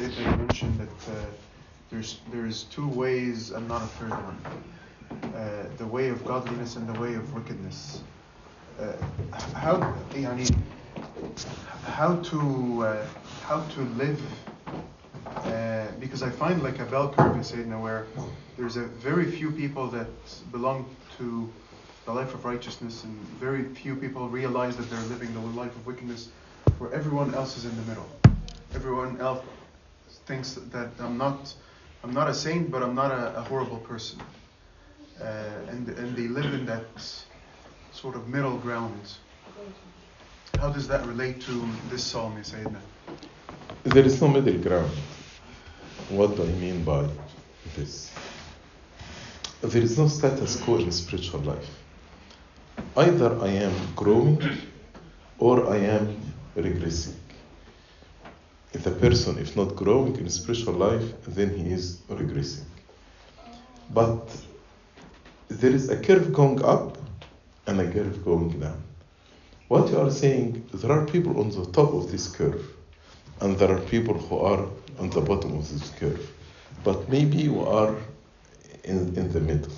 Sefer mentioned that uh, there's there's two ways and not a third one. Uh, the way of godliness and the way of wickedness. Uh, how yani, how to uh, how to live uh, because I find like a bell curve in Sayyidina where there's a very few people that belong to the life of righteousness and very few people realize that they're living the life of wickedness where everyone else is in the middle. Everyone else thinks that I'm not I'm not a saint but I'm not a, a horrible person. Uh, and and they live in that sort of middle ground. How does that relate to this psalm, Sayyidina? There is no middle ground. What do I mean by this? There is no status quo in spiritual life. Either I am growing or I am regressing. If the person is not growing in spiritual life, then he is regressing. But there is a curve going up and a curve going down. What you are saying, there are people on the top of this curve, and there are people who are on the bottom of this curve. But maybe you are in, in the middle,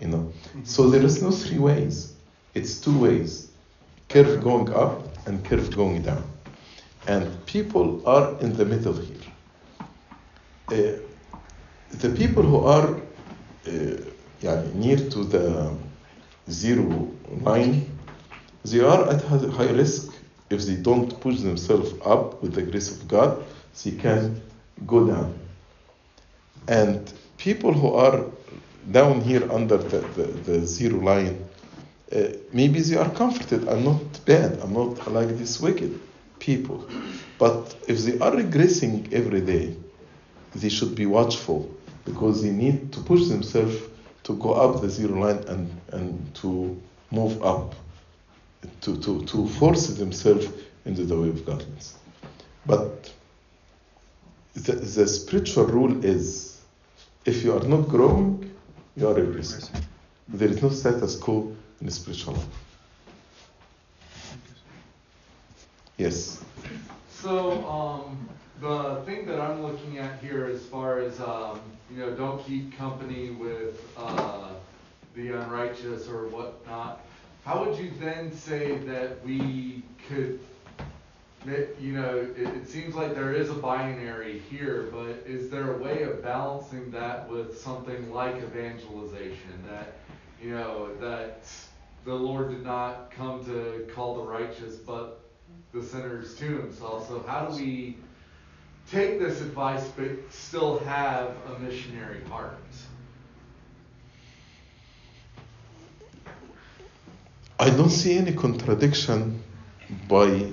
you know. So there is no three ways. It's two ways. Curve going up and curve going down. And people are in the middle here. Uh, the people who are uh, near to the zero line, they are at high risk if they don't push themselves up with the grace of God, they can go down. And people who are down here under the, the, the zero line, uh, maybe they are comforted. I'm not bad. I'm not like this wicked people. But if they are regressing every day, they should be watchful because they need to push themselves to go up the zero line and, and to move up, to, to, to force themselves into the way of godliness. But the, the spiritual rule is if you are not growing, you are regressing. There is no status quo in the spiritual life. Yes. So, um, the thing that I'm looking at here as far as, um, you know, don't keep company with, uh, the unrighteous or whatnot, how would you then say that we could, that, you know, it, it seems like there is a binary here, but is there a way of balancing that with something like evangelization, that, you know, that the Lord did not come to call the righteous, but the sinners to himself. So how do we take this advice but still have a missionary heart? I don't see any contradiction by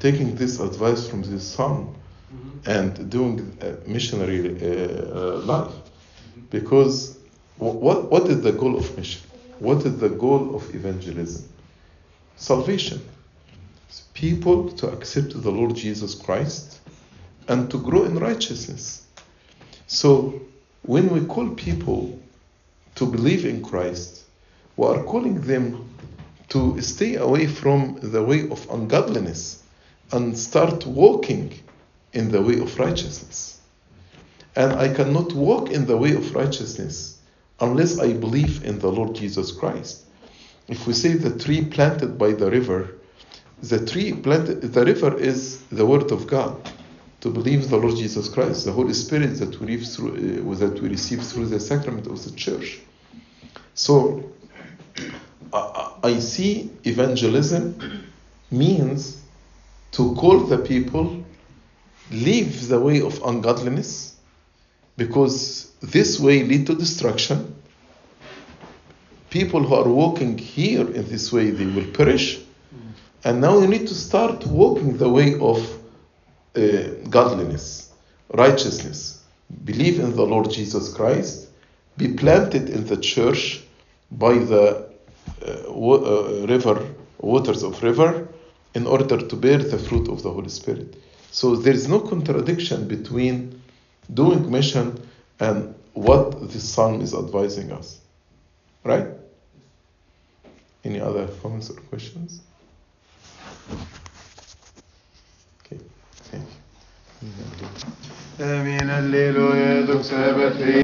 taking this advice from this psalm Mm-hmm. and doing a missionary uh, uh, life because what, what is the goal of mission? What is the goal of evangelism? Salvation. People to accept the Lord Jesus Christ and to grow in righteousness. So when we call people to believe in Christ, we are calling them to stay away from the way of ungodliness and start walking in the way of righteousness. And I cannot walk in the way of righteousness unless I believe in the Lord Jesus Christ. If we say the tree planted by the river, the tree planted, the river is the word of God. To believe the Lord Jesus Christ, the Holy Spirit that we, through, uh, that we receive through the sacrament of the church. So I, I see evangelism means to call the people leave the way of ungodliness because this way lead to destruction people who are walking here in this way they will perish and now you need to start walking the way of uh, godliness righteousness believe in the lord jesus christ be planted in the church by the uh, uh, river waters of river in order to bear the fruit of the holy spirit so there is no contradiction between doing mission and what the psalm is advising us. Right? Any other comments or questions? Amen. Alleluia. Doxabat